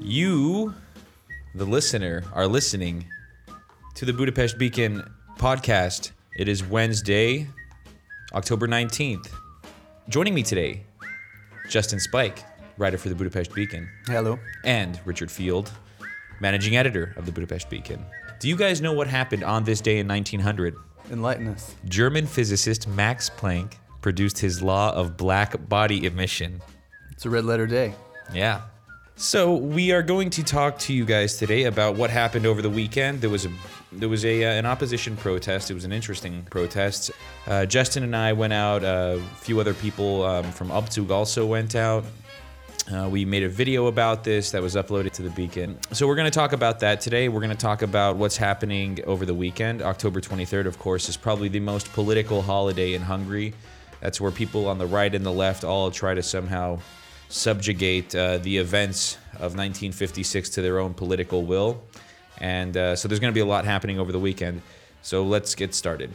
You, the listener, are listening to the Budapest Beacon podcast. It is Wednesday, October 19th. Joining me today, Justin Spike, writer for the Budapest Beacon, Hello. and Richard Field, managing editor of the Budapest Beacon. Do you guys know what happened on this day in 1900? Enlighten us. German physicist Max Planck produced his law of black body emission. It's a red letter day. Yeah. So we are going to talk to you guys today about what happened over the weekend. There was a there was a uh, an opposition protest. It was an interesting protest. Uh, Justin and I went out. Uh, a few other people um, from Upzug also went out. Uh, we made a video about this that was uploaded to the Beacon. So we're going to talk about that today. We're going to talk about what's happening over the weekend. October 23rd, of course, is probably the most political holiday in Hungary. That's where people on the right and the left all try to somehow subjugate uh, the events of 1956 to their own political will. And uh, so there's going to be a lot happening over the weekend. So let's get started.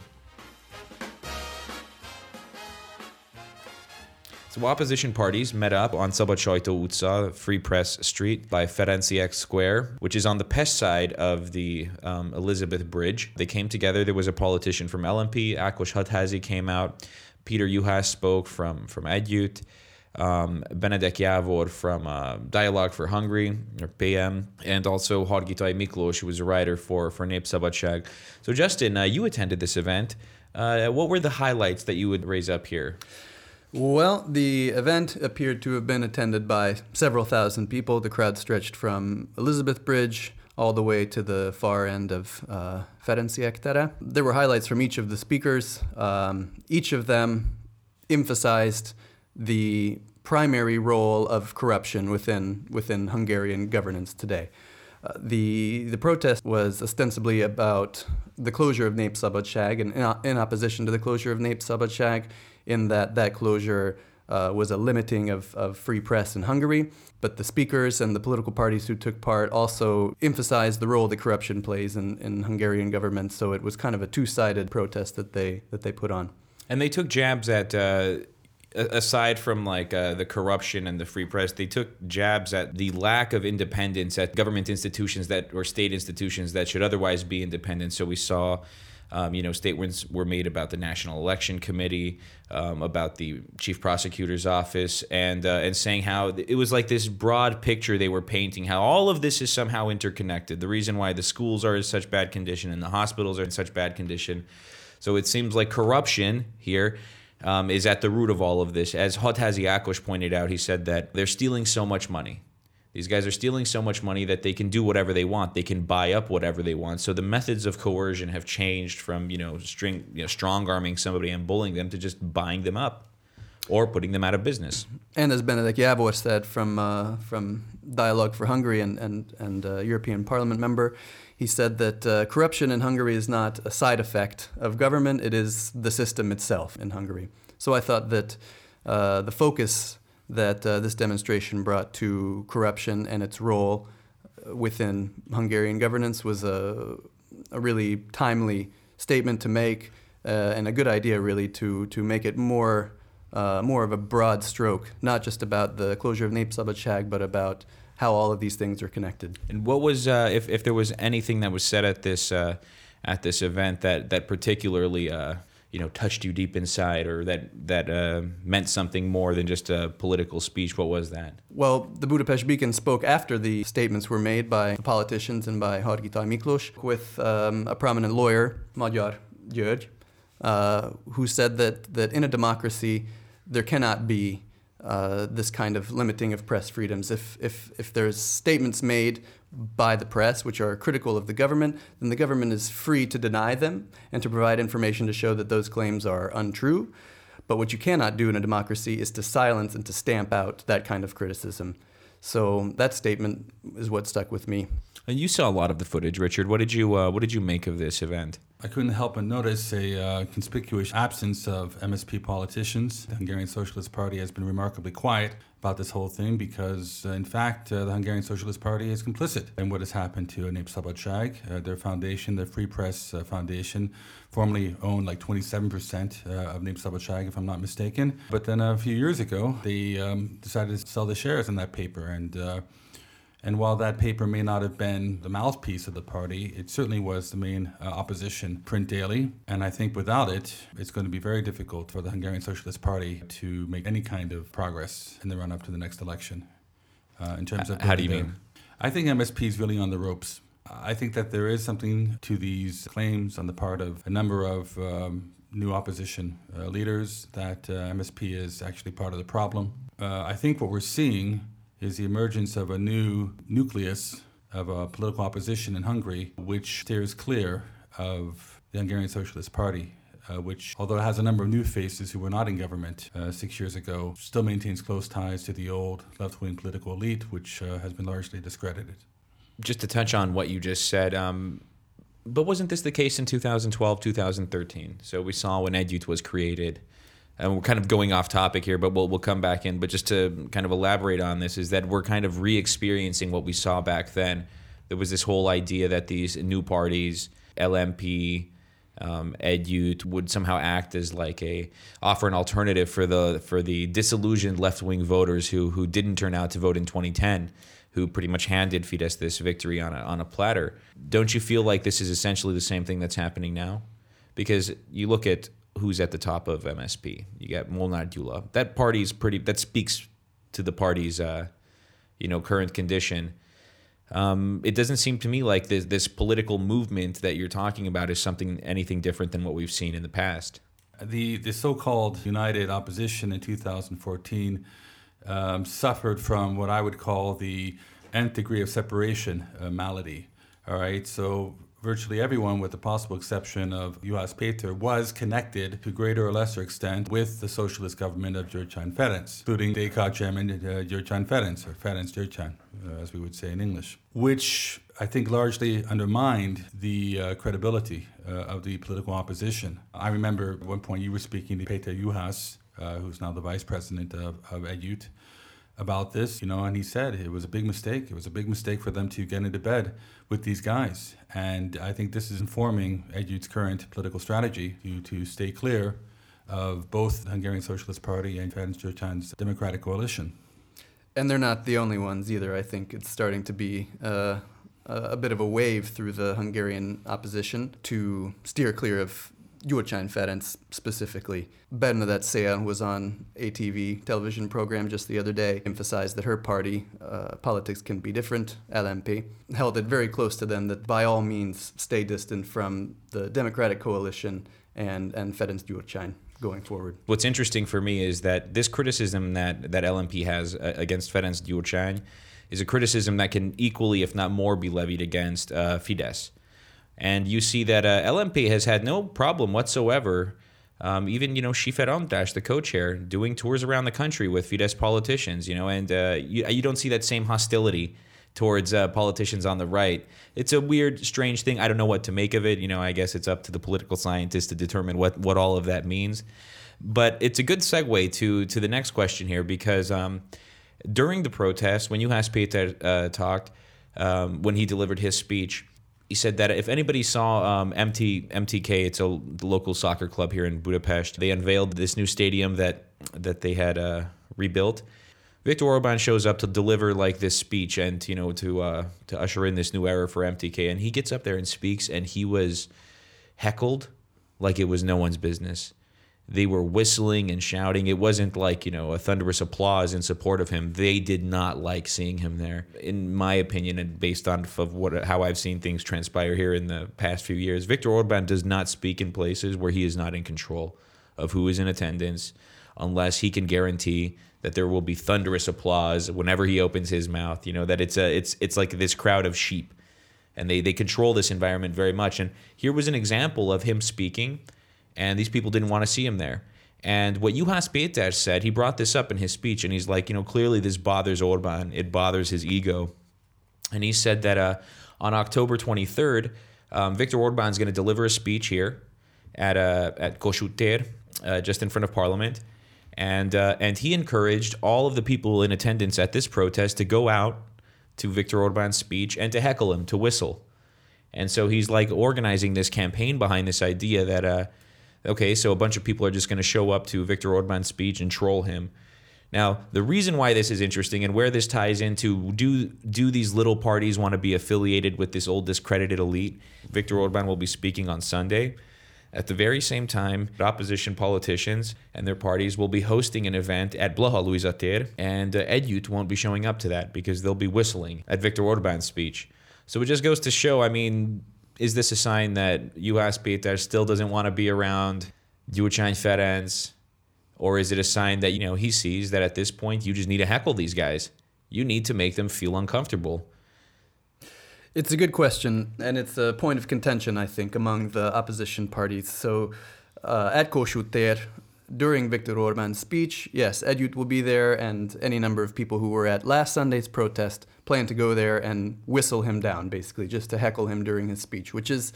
So opposition parties met up on Sajtó utca, Free Press Street by Ferenciek Square, which is on the Pest side of the um, Elizabeth Bridge. They came together. There was a politician from LMP, Ákos Hadházy came out. Peter Juhász spoke from, from Együtt. Um, Benedek Javor from uh, Dialogue for Hungary, or PM, and also Hargitai Miklós, who was a writer for, for Népszabadság. So Justin, uh, you attended this event. Uh, what were the highlights that you would raise up here? Well, the event appeared to have been attended by several thousand people. The crowd stretched from Elizabeth Bridge all the way to the far end of uh, Ferenciek tere. There were highlights from each of the speakers. Um, each of them emphasized the primary role of corruption within within Hungarian governance today. Uh, the the protest was ostensibly about the closure of Népszabadság and in, in opposition to the closure of Népszabadság in that that closure uh, was a limiting of, of free press in Hungary. But the speakers and the political parties who took part also emphasized the role that corruption plays in, in Hungarian government. So it was kind of a two-sided protest that they that they put on. And they took jabs at, uh, aside from like uh, the corruption and the free press, they took jabs at the lack of independence at government institutions that or state institutions that should otherwise be independent. So we saw. Um, you know, statements were made about the National Election Committee, um, about the Chief Prosecutor's Office, and uh, and saying how it was like this broad picture they were painting, how all of this is somehow interconnected. The reason why the schools are in such bad condition and the hospitals are in such bad condition. So it seems like corruption here um, is at the root of all of this. As Hadházy Ákos pointed out, he said that they're stealing so much money. These guys are stealing so much money that they can do whatever they want. They can buy up whatever they want. So the methods of coercion have changed from you know string you know strong arming somebody and bullying them to just buying them up or putting them out of business. And as Benedek Javor said from uh, from Dialogue for Hungary and and and uh, European Parliament member, he said that uh, corruption in Hungary is not a side effect of government; it is the system itself in Hungary. So I thought that uh, the focus that uh, this demonstration brought to corruption and its role within Hungarian governance was a, a really timely statement to make uh, and a good idea, really, to, to make it more, uh, more of a broad stroke, not just about the closure of Népszabadság, but about how all of these things are connected. And what was uh, if if there was anything that was said at this uh, at this event that that particularly uh, you know touched you deep inside or that that uh, meant something more than just a political speech? What was that? Well, the Budapest Beacon spoke after the statements were made by politicians and by Hargitai Miklós with um, a prominent lawyer, Magyar György, uh, who said that that in a democracy there cannot be uh, this kind of limiting of press freedoms. If, if, if there's statements made by the press which are critical of the government, then the government is free to deny them and to provide information to show that those claims are untrue. But what you cannot do in a democracy is to silence and to stamp out that kind of criticism. So that statement is what stuck with me. And you saw a lot of the footage, Richard. What did you uh, What did you make of this event? I couldn't help but notice a uh, conspicuous absence of MSZP politicians. The Hungarian Socialist Party has been remarkably quiet about this whole thing because, uh, in fact, uh, the Hungarian Socialist Party is complicit in what has happened to Népszabadság. Uh, their foundation, the Free Press uh, Foundation, formerly owned like 27% uh, of Népszabadság, if I'm not mistaken. But then a few years ago, they um, decided to sell the shares in that paper and and while that paper may not have been the mouthpiece of the party, it certainly was the main uh, opposition print daily. And I think without it, it's going to be very difficult for the Hungarian Socialist Party to make any kind of progress in the run up to the next election. Uh, in terms of how do you mean? I think MSZP is really on the ropes. I think that there is something to these claims on the part of a number of um, new opposition uh, leaders that uh, MSZP is actually part of the problem. Uh, I think what we're seeing is the emergence of a new nucleus of a political opposition in Hungary, which steers clear of the Hungarian Socialist Party. Uh, which, although it has a number of new faces who were not in government uh, six years ago, still maintains close ties to the old left wing political elite, which uh, has been largely discredited. Just to touch on what you just said, um, but wasn't this the case in 2012, 2013? So we saw when Együtt was created, and we're kind of going off topic here, but we'll, we'll come back in. But just to kind of elaborate on this, is that we're kind of re experiencing what we saw back then. There was this whole idea that these new parties, LMP, um, Együtt, would somehow act as like a offer an alternative for the for the disillusioned left wing voters who who didn't turn out to vote in 2010, who pretty much handed Fidesz this victory on a on a platter. Don't you feel like this is essentially the same thing that's happening now? Because you look at who's at the top of MSZP. You got Molnár Gyula. That party's pretty. That speaks to the party's, uh, you know, current condition. Um, it doesn't seem to me like this this political movement that you're talking about is something anything different than what we've seen in the past. The the so-called united opposition in 2014 um, suffered from what I would call the nth degree of separation uh, malady. All right, so virtually everyone, with the possible exception of Juhász Péter, was connected to greater or lesser extent with the socialist government of Gyurcsány Ferenc, including the DK chairman uh, Gyurcsány Ferenc, or Ferenc Gyurcsány, uh, as we would say in English, which I think largely undermined the uh, credibility uh, of the political opposition. I remember at one point you were speaking to Péter Juhász, uh, who's now the vice president of, of Együtt, about this, you know, and he said it was a big mistake. It was a big mistake for them to get into bed with these guys. And I think this is informing Együtt's current political strategy to, to stay clear of both the Hungarian Socialist Party and Ferenc Gyurcsány's Democratic Coalition. And they're not the only ones either. I think it's starting to be uh, a bit of a wave through the Hungarian opposition to steer clear of Gyurcsány Ferenc specifically. Bernadett Széll was on a TV television program just the other day, emphasized that her party, uh, politics can be different, LMP, held it very close to them that by all means stay distant from the Democratic Coalition and, and Ferenc Gyurcsány going forward. What's interesting for me is that this criticism that, that LMP has uh, against Ferenc Gyurcsány is a criticism that can equally, if not more, be levied against uh, Fidesz. And you see that uh, LMP has had no problem whatsoever. Um, even you know Schiffer András, the co-chair, doing tours around the country with Fidesz politicians. You know, and uh, you, you don't see that same hostility towards uh, politicians on the right. It's a weird, strange thing. I don't know what to make of it. You know, I guess it's up to the political scientists to determine what what all of that means. But it's a good segue to to the next question here because um, during the protest, when Juhász Péter uh, talked, um, when he delivered his speech he said that if anybody saw um, MT MTK, it's a local soccer club here in Budapest. They unveiled this new stadium that that they had uh, rebuilt. Viktor Orban shows up to deliver like this speech and you know to uh, to usher in this new era for MTK, and he gets up there and speaks, and he was heckled like it was no one's business they were whistling and shouting. It wasn't like, you know, a thunderous applause in support of him. They did not like seeing him there. In my opinion, and based on of what how I've seen things transpire here in the past few years, Viktor Orban does not speak in places where he is not in control of who is in attendance unless he can guarantee that there will be thunderous applause whenever he opens his mouth, you know, that it's a it's it's like this crowd of sheep. And they, they control this environment very much. And here was an example of him speaking and these people didn't want to see him there. And what Juhász Péter said, he brought this up in his speech, and he's like, you know, clearly this bothers Orban, it bothers his ego. And he said that uh, on October 23rd, Um, Viktor Orban is going to deliver a speech here at uh, at Kossuth uh, just in front of Parliament, and uh, and he encouraged all of the people in attendance at this protest to go out to Viktor Orban's speech and to heckle him, to whistle. And so he's like organizing this campaign behind this idea that, uh, okay, so a bunch of people are just going to show up to Viktor Orban's speech and troll him. Now, the reason why this is interesting and where this ties into do do these little parties want to be affiliated with this old discredited elite? Viktor Orban will be speaking on Sunday. At the very same time, opposition politicians and their parties will be hosting an event at Blaha Lujza tér, and uh, Együtt won't be showing up to that because they'll be whistling at Viktor Orban's speech. So it just goes to show, I mean, is this a sign that Juhász Péter still doesn't want to be around Gyurcsány Ferenc? Or is it a sign that, you know, he sees that at this point you just need to heckle these guys? You need to make them feel uncomfortable. It's a good question, and it's a point of contention, I think, among the opposition parties. So, uh, at Kossuth tér, during Viktor Orban's speech, yes, Együtt will be there, and any number of people who were at last Sunday's protest plan to go there and whistle him down, basically, just to heckle him during his speech, which is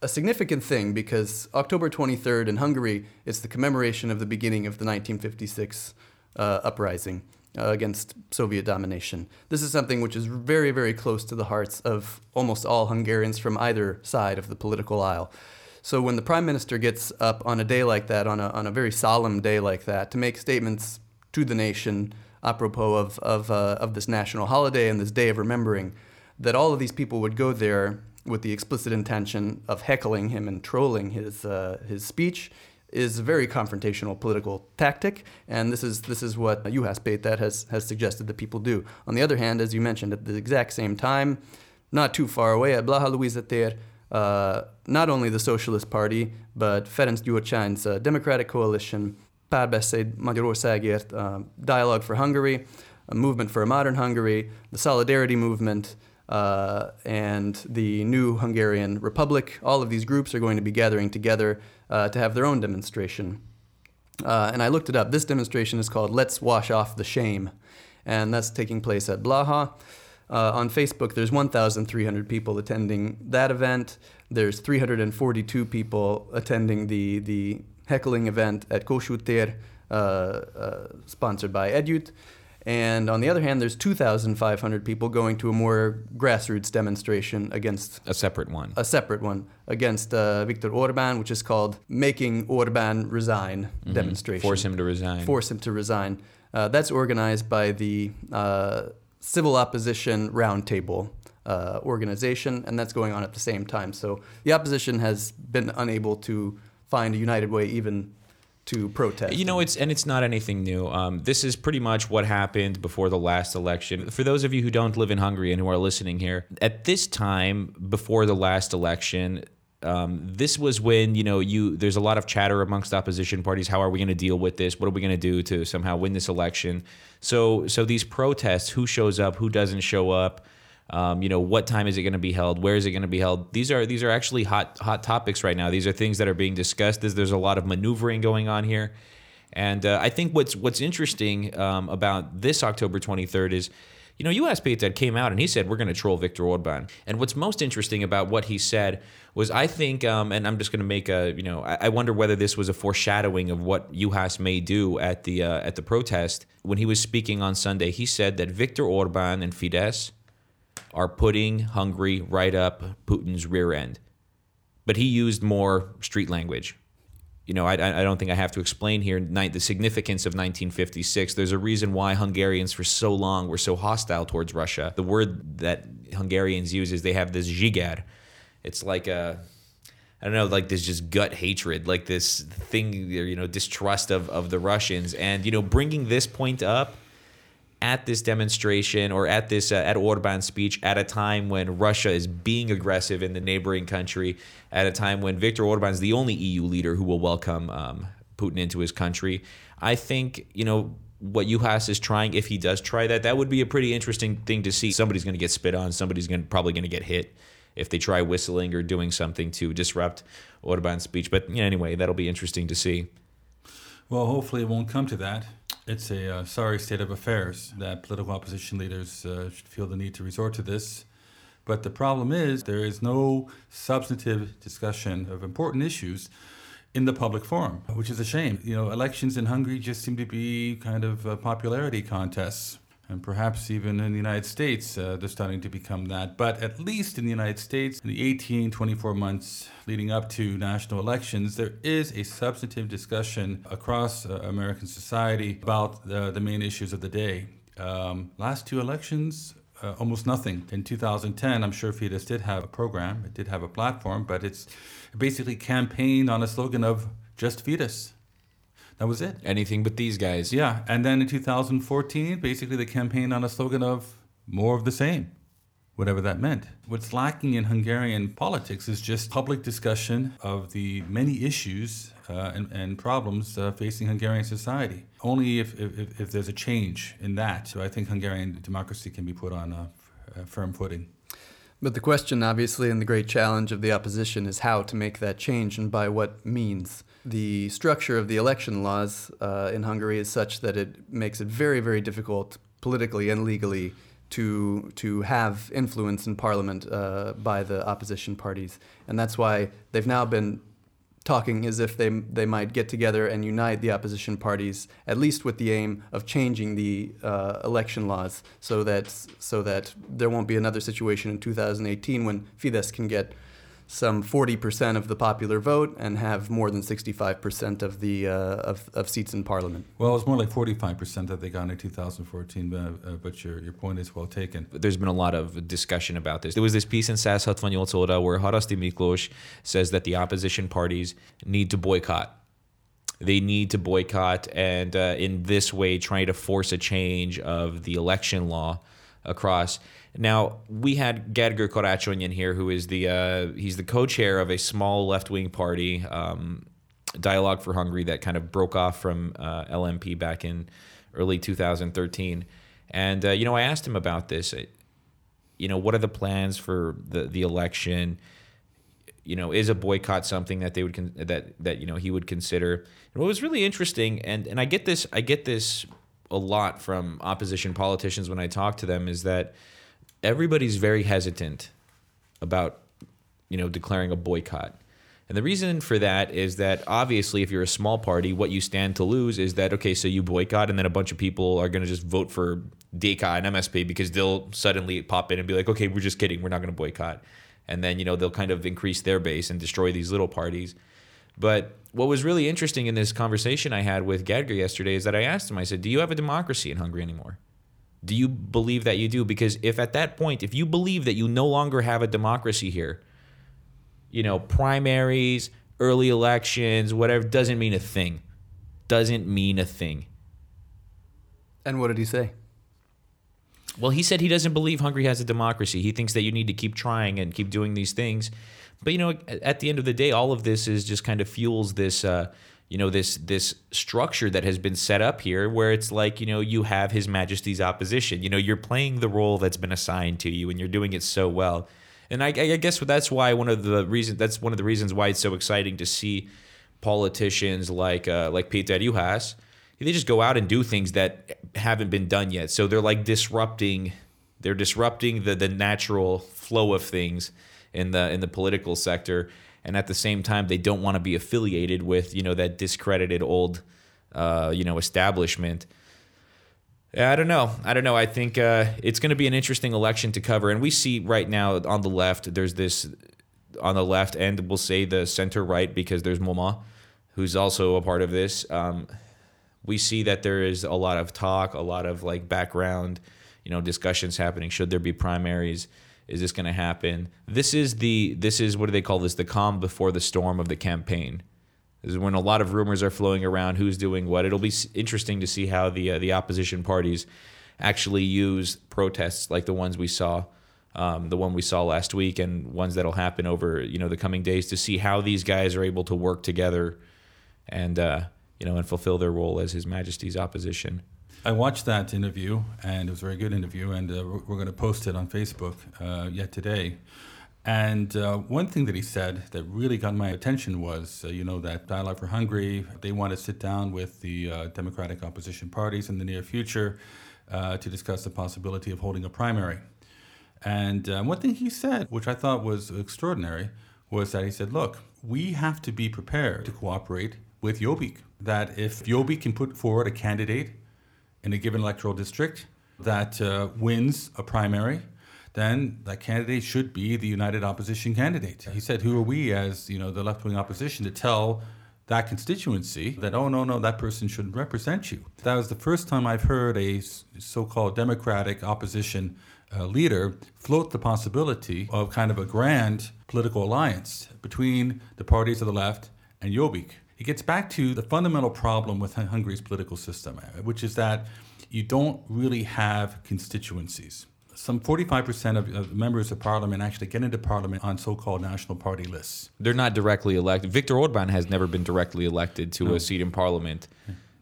a significant thing because October 23rd in Hungary is the commemoration of the beginning of the 1956 uh, uprising uh, against Soviet domination. This is something which is very, very close to the hearts of almost all Hungarians from either side of the political aisle. So when the prime minister gets up on a day like that, on a, on a very solemn day like that, to make statements to the nation apropos of, of, uh, of this national holiday and this day of remembering, that all of these people would go there with the explicit intention of heckling him and trolling his, uh, his speech is a very confrontational political tactic, and this is this is what Juhász that has has suggested that people do. On the other hand, as you mentioned, at the exact same time, not too far away at Blaha Lujza tér, uh, not only the Socialist Party, but Ferenc Gyurcsány's uh, Democratic Coalition, Párbeszéd Magyarországért, uh, Dialogue for Hungary, a Movement for a Modern Hungary, the Solidarity Movement, uh, and the new Hungarian Republic. All of these groups are going to be gathering together uh, to have their own demonstration. Uh, and I looked it up. This demonstration is called Let's Wash Off the Shame, and that's taking place at Blaha. Uh, on Facebook, there's 1,300 people attending that event. There's 342 people attending the, the heckling event at Kossuth tér, uh, uh, sponsored by Együtt. And on the other hand, there's 2,500 people going to a more grassroots demonstration against a separate one. A separate one against uh, Viktor Orban, which is called "Making Orban Resign" mm-hmm. demonstration. Force him to resign. Force him to resign. Uh, that's organized by the uh, Civil Opposition Roundtable uh, organization, and that's going on at the same time. So the opposition has been unable to find a united way even to protest. You know, it's and it's not anything new. Um, this is pretty much what happened before the last election. For those of you who don't live in Hungary and who are listening here, at this time before the last election, um, this was when you know you there's a lot of chatter amongst opposition parties. How are we going to deal with this? What are we going to do to somehow win this election? So so these protests, who shows up, who doesn't show up. Um, you know what time is it going to be held? Where is it going to be held? These are these are actually hot hot topics right now. These are things that are being discussed. There's, there's a lot of maneuvering going on here, and uh, I think what's what's interesting um, about this October 23rd is. You know, Juhász Péter came out and he said, We're going to troll Viktor Orban. And what's most interesting about what he said was, I think, um, and I'm just going to make a, you know, I, I, wonder whether this was a foreshadowing of what Juhász may do at the, uh, at the protest. When he was speaking on Sunday, he said that Viktor Orban and Fidesz are putting Hungary right up Putin's rear end. But he used more street language. You know, I, I don't think I have to explain here the significance of 1956. There's a reason why Hungarians for so long were so hostile towards Russia. The word that Hungarians use is they have this zsiger. It's like a, I don't know, like this just gut hatred, like this thing, you know, distrust of, of the Russians. And, you know, bringing this point up at this demonstration or at this uh, at Orban's speech at a time when Russia is being aggressive in the neighboring country, at a time when Viktor Orban is the only EU leader who will welcome um, Putin into his country. I think you know what Juhász is trying. If he does try that, that would be a pretty interesting thing to see. Somebody's going to get spit on. Somebody's going probably going to get hit if they try whistling or doing something to disrupt Orban's speech. But yeah, anyway, that'll be interesting to see. Well, hopefully it won't come to that. It's a uh, sorry state of affairs that political opposition leaders uh, should feel the need to resort to this. But the problem is there is no substantive discussion of important issues in the public forum, which is a shame. You know, elections in Hungary just seem to be kind of uh, popularity contests. And perhaps even in the United States, uh, they're starting to become that. But at least in the United States, in the 18, 24 months leading up to national elections, there is a substantive discussion across uh, American society about the, the main issues of the day. Um, last two elections, uh, almost nothing. In 2010, I'm sure Fidesz did have a program, it did have a platform, but it's basically campaigned on a slogan of just Fidesz. That was it. Anything but these guys. Yeah, and then in 2014, basically the campaign on a slogan of more of the same, whatever that meant. What's lacking in Hungarian politics is just public discussion of the many issues uh, and, and, problems uh, facing Hungarian society. Only if, if, if, there's a change in that, so I think Hungarian democracy can be put on a, a firm footing. But the question, obviously, and the great challenge of the opposition is how to make that change and by what means. The structure of the election laws uh, in Hungary is such that it makes it very, very difficult politically and legally to to have influence in parliament uh, by the opposition parties, and that's why they've now been talking as if they they might get together and unite the opposition parties, at least with the aim of changing the uh, election laws, so that so that there won't be another situation in 2018 when Fidesz can get some 40% of the popular vote and have more than 65% of the uh, of, of seats in parliament. Well, it was more like 45% that they got in 2014, but, uh, but your, your point is well taken. There's been a lot of discussion about this. There was this piece in 168 óra where Haraszti Miklós says that the opposition parties need to boycott they need to boycott and uh, in this way try to force a change of the election law across now we had Gergő Karácsonyi here, who is the uh, he's the co-chair of a small left-wing party, um, Dialogue for Hungary, that kind of broke off from uh, LMP back in early 2013. And uh, you know, I asked him about this. You know, what are the plans for the the election? You know, is a boycott something that they would con- that that you know he would consider? And what was really interesting, and and I get this I get this a lot from opposition politicians when I talk to them, is that everybody's very hesitant about you know declaring a boycott. And the reason for that is that obviously, if you're a small party, what you stand to lose is that okay, so you boycott, and then a bunch of people are going to just vote for DK and MSZP because they'll suddenly pop in and be like, okay, we're just kidding, we're not going to boycott, and then you know they'll kind of increase their base and destroy these little parties. But what was really interesting in this conversation I had with Gergő yesterday is that I asked him, I said, "Do you have a democracy in Hungary anymore?" Do you believe that you do? Because if at that point, if you believe that you no longer have a democracy here, you know, primaries, early elections, whatever, doesn't mean a thing. Doesn't mean a thing. And what did he say? Well, he said he doesn't believe Hungary has a democracy. He thinks that you need to keep trying and keep doing these things. But, you know, at the end of the day, all of this is just kind of fuels this. Uh, you know this this structure that has been set up here where it's like you know you have his majesty's opposition. You know you're playing the role that's been assigned to you and you're doing it so well. And i, I guess that's why one of the reasons that's one of the reasons why it's so exciting to see politicians like uh, like Peter Juhász they just go out and do things that haven't been done yet. So they're like disrupting they're disrupting the the natural flow of things in the in the political sector and at the same time they don't want to be affiliated with you know that discredited old uh, you know establishment. I don't know. I don't know. I think uh, it's going to be an interesting election to cover, and we see right now on the left. There's this on the left, and we'll say the center right because there's Moma, who's also a part of this. Um, we see that there is a lot of talk, a lot of like background, you know, discussions happening. Should there be primaries? Is this going to happen? This is the this is what do they call this? The calm before the storm of the campaign. This is when a lot of rumors are flowing around who's doing what. It'll be interesting to see how the uh, the opposition parties actually use protests like the ones we saw, um, the one we saw last week, and ones that'll happen over you know the coming days to see how these guys are able to work together, and uh, you know and fulfill their role as His Majesty's opposition. I watched that interview, and it was a very good interview, and uh, we're going to post it on Facebook uh, yet today. And uh, one thing that he said that really got my attention was, uh, you know, that Dialogue for Hungary, they want to sit down with the uh, Democratic opposition parties in the near future uh, to discuss the possibility of holding a primary. And one thing he said, which I thought was extraordinary, was that he said, look, we have to be prepared to cooperate with Jobbik. That if Jobbik can put forward a candidate in a given electoral district that uh, wins a primary, then that candidate should be the united opposition candidate. He said, who are we as you know the left-wing opposition to tell that constituency that oh no no that person shouldn't represent you. That was the first time I've heard a so-called democratic opposition uh, leader float the possibility of kind of a grand political alliance between the parties of the left and Jobbik. It gets back to the fundamental problem with Hungary's political system, uh, which is that you don't really have constituencies. Some 45% of, of members of parliament actually get into parliament on so called national party lists. They're not directly elected. Viktor Orban has never been directly elected to No. a seat in parliament.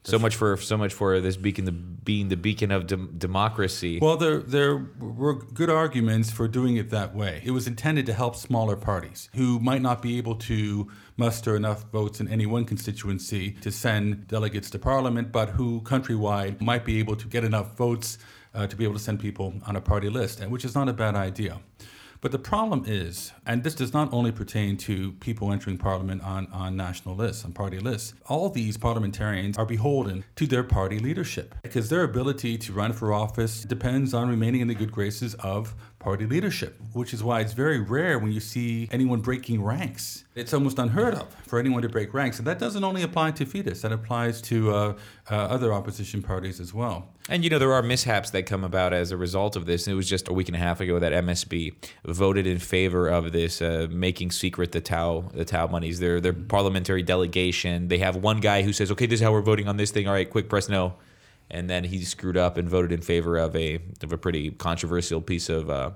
So much for so much for this beacon, the being the beacon of dem- democracy. Well, there there were good arguments for doing it that way. It was intended to help smaller parties who might not be able to muster enough votes in any one constituency to send delegates to parliament, but who countrywide might be able to get enough votes uh, to be able to send people on a party list, and which is not a bad idea. But the problem is, and this does not only pertain to people entering parliament on, on national lists, on party lists, all these parliamentarians are beholden to their party leadership. Because their ability to run for office depends on remaining in the good graces of party leadership, which is why it's very rare when you see anyone breaking ranks. It's almost unheard of for anyone to break ranks. And that doesn't only apply to Fidesz, that applies to uh, uh, other opposition parties as well. And you know there are mishaps that come about as a result of this. And it was just a week and a half ago that MSB voted in favor of this, uh, making secret the Tau the Tau monies. Their their parliamentary delegation. They have one guy who says, "Okay, this is how we're voting on this thing. All right, quick, press no." And then he screwed up and voted in favor of a of a pretty controversial piece of uh,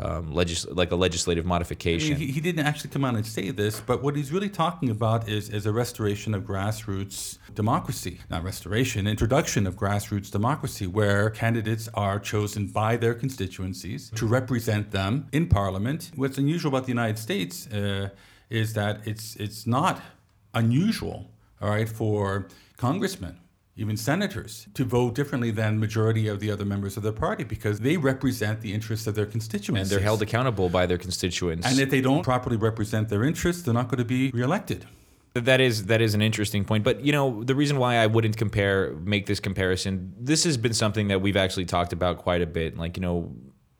um, legis- like a legislative I modification. mean, he, he didn't actually come out and say this, but what he's really talking about is, is a restoration of grassroots democracy. Not restoration, introduction of grassroots democracy, where candidates are chosen by their constituencies to represent them in parliament. What's unusual about the United States uh, is that it's, it's not unusual, all right, for congressmen even senators, to vote differently than majority of the other members of their party because they represent the interests of their constituents. and they're held accountable by their constituents. And if they don't properly represent their interests, they're not going to be reelected. That is that is an interesting point, but you know the reason why I wouldn't compare make this comparison. This has been something that we've actually talked about quite a bit, like you know,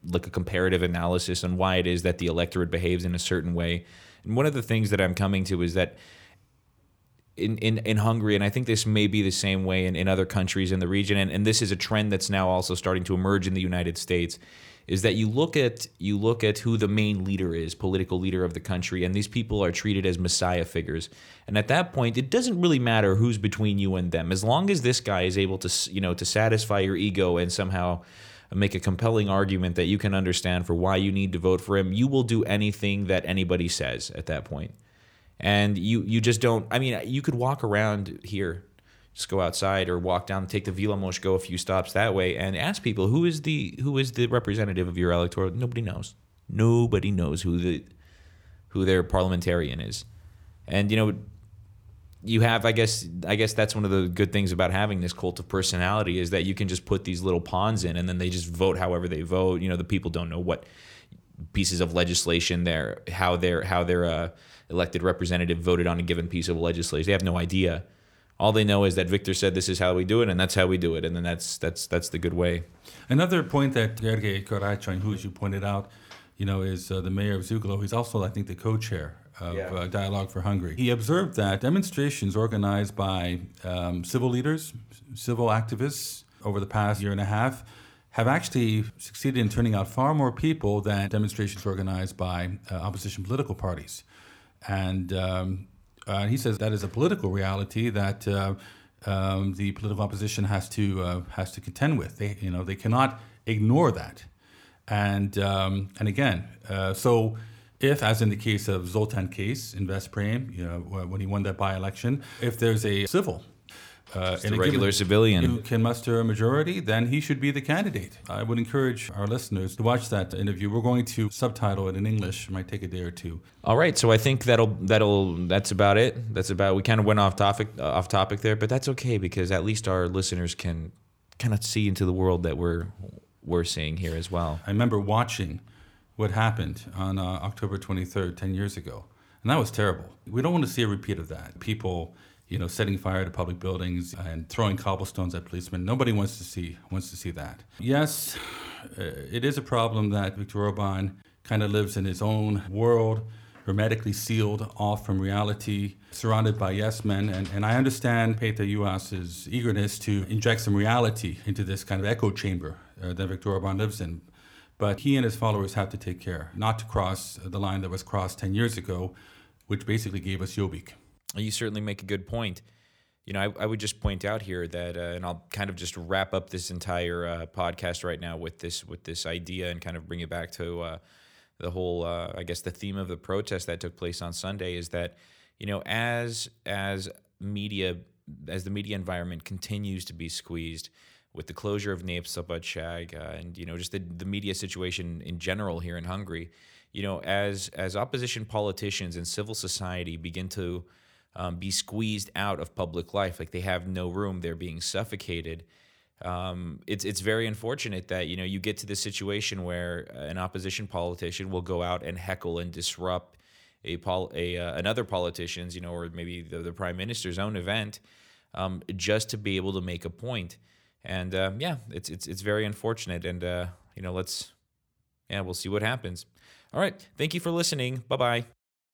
like a comparative analysis on why it is that the electorate behaves in a certain way. And one of the things that I'm coming to is that in, in, in Hungary, and I think this may be the same way in, in other countries in the region, and, and this is a trend that's now also starting to emerge in the United States, is that you look at you look at who the main leader is, political leader of the country, and these people are treated as messiah figures. And at that point, it doesn't really matter who's between you and them, as long as this guy is able to you know to satisfy your ego and somehow make a compelling argument that you can understand for why you need to vote for him. You will do anything that anybody says at that point and you you just don't i mean you could walk around here just go outside or walk down take the villamos, go a few stops that way and ask people who is the who is the representative of your electoral nobody knows. Nobody knows who the who their parliamentarian is. And you know you have i guess i guess that's one of the good things about having this cult of personality is that you can just put these little pawns in and then they just vote however they vote. You know the people don't know what pieces of legislation they're how they're how their uh, elected representative voted on a given piece of legislation. They have no idea. All they know is that Victor said this is how we do it, and that's how we do it, and then that's that's that's the good way. Another point that Gergely Karácsony, who, as you pointed out, you know, is uh, the mayor of Zugló. He's also, I think, the co-chair of Yeah. uh, Dialogue for Hungary. He observed that demonstrations organized by um, civil leaders, civil activists over the past year and a half have actually succeeded in turning out far more people than demonstrations organized by uh, opposition political parties. And um, uh, he says that is a political reality that uh, um, the political opposition has to uh, has to contend with. They you know they cannot ignore that. And um, and again, uh, so if, as in the case of Zoltan Kész in Veszprém, you know when he won that by-election, if there's a civil. Uh, Just in a a regular civilian. who can muster a majority, then he should be the candidate. I would encourage our listeners to watch that interview. We're going to subtitle it in English. It might take a day or two. All right, so I think that'll that'll that's about it. That's about we kind of went off topic uh, off topic there, but that's okay because at least our listeners can kind of see into the world that we're we're seeing here as well. I remember watching what happened on uh, October 23rd, 10 years ago. And that was terrible. We don't want to see a repeat of that. People, you know, setting fire to public buildings and throwing cobblestones at policemen. Nobody wants to see wants to see that. Yes, uh, it is a problem that Viktor Orban kind of lives in his own world, hermetically sealed off from reality, surrounded by yes men. And, and I understand Peter Juhász's eagerness to inject some reality into this kind of echo chamber uh, that Viktor Orban lives in. But he and his followers have to take care not to cross the line that was crossed 10 years ago, which basically gave us Jobbik. You certainly make a good point. You know, I, I would just point out here that, uh, and I'll kind of just wrap up this entire uh, podcast right now with this with this idea and kind of bring it back to uh, the whole, uh, I guess, the theme of the protest that took place on Sunday is that, you know, as as media, as the media environment continues to be squeezed, with the closure of Népszabadság Szabadság uh, and you know just the, the media situation in general here in Hungary, you know as as opposition politicians and civil society begin to um, be squeezed out of public life, like they have no room, they're being suffocated. Um, it's it's very unfortunate that you know you get to the situation where an opposition politician will go out and heckle and disrupt a, pol- a uh, another politician's you know or maybe the, the prime minister's own event um, just to be able to make a point. And uh, yeah, it's it's it's very unfortunate. And uh, you know, let's yeah, we'll see what happens. All right, thank you for listening. Bye bye.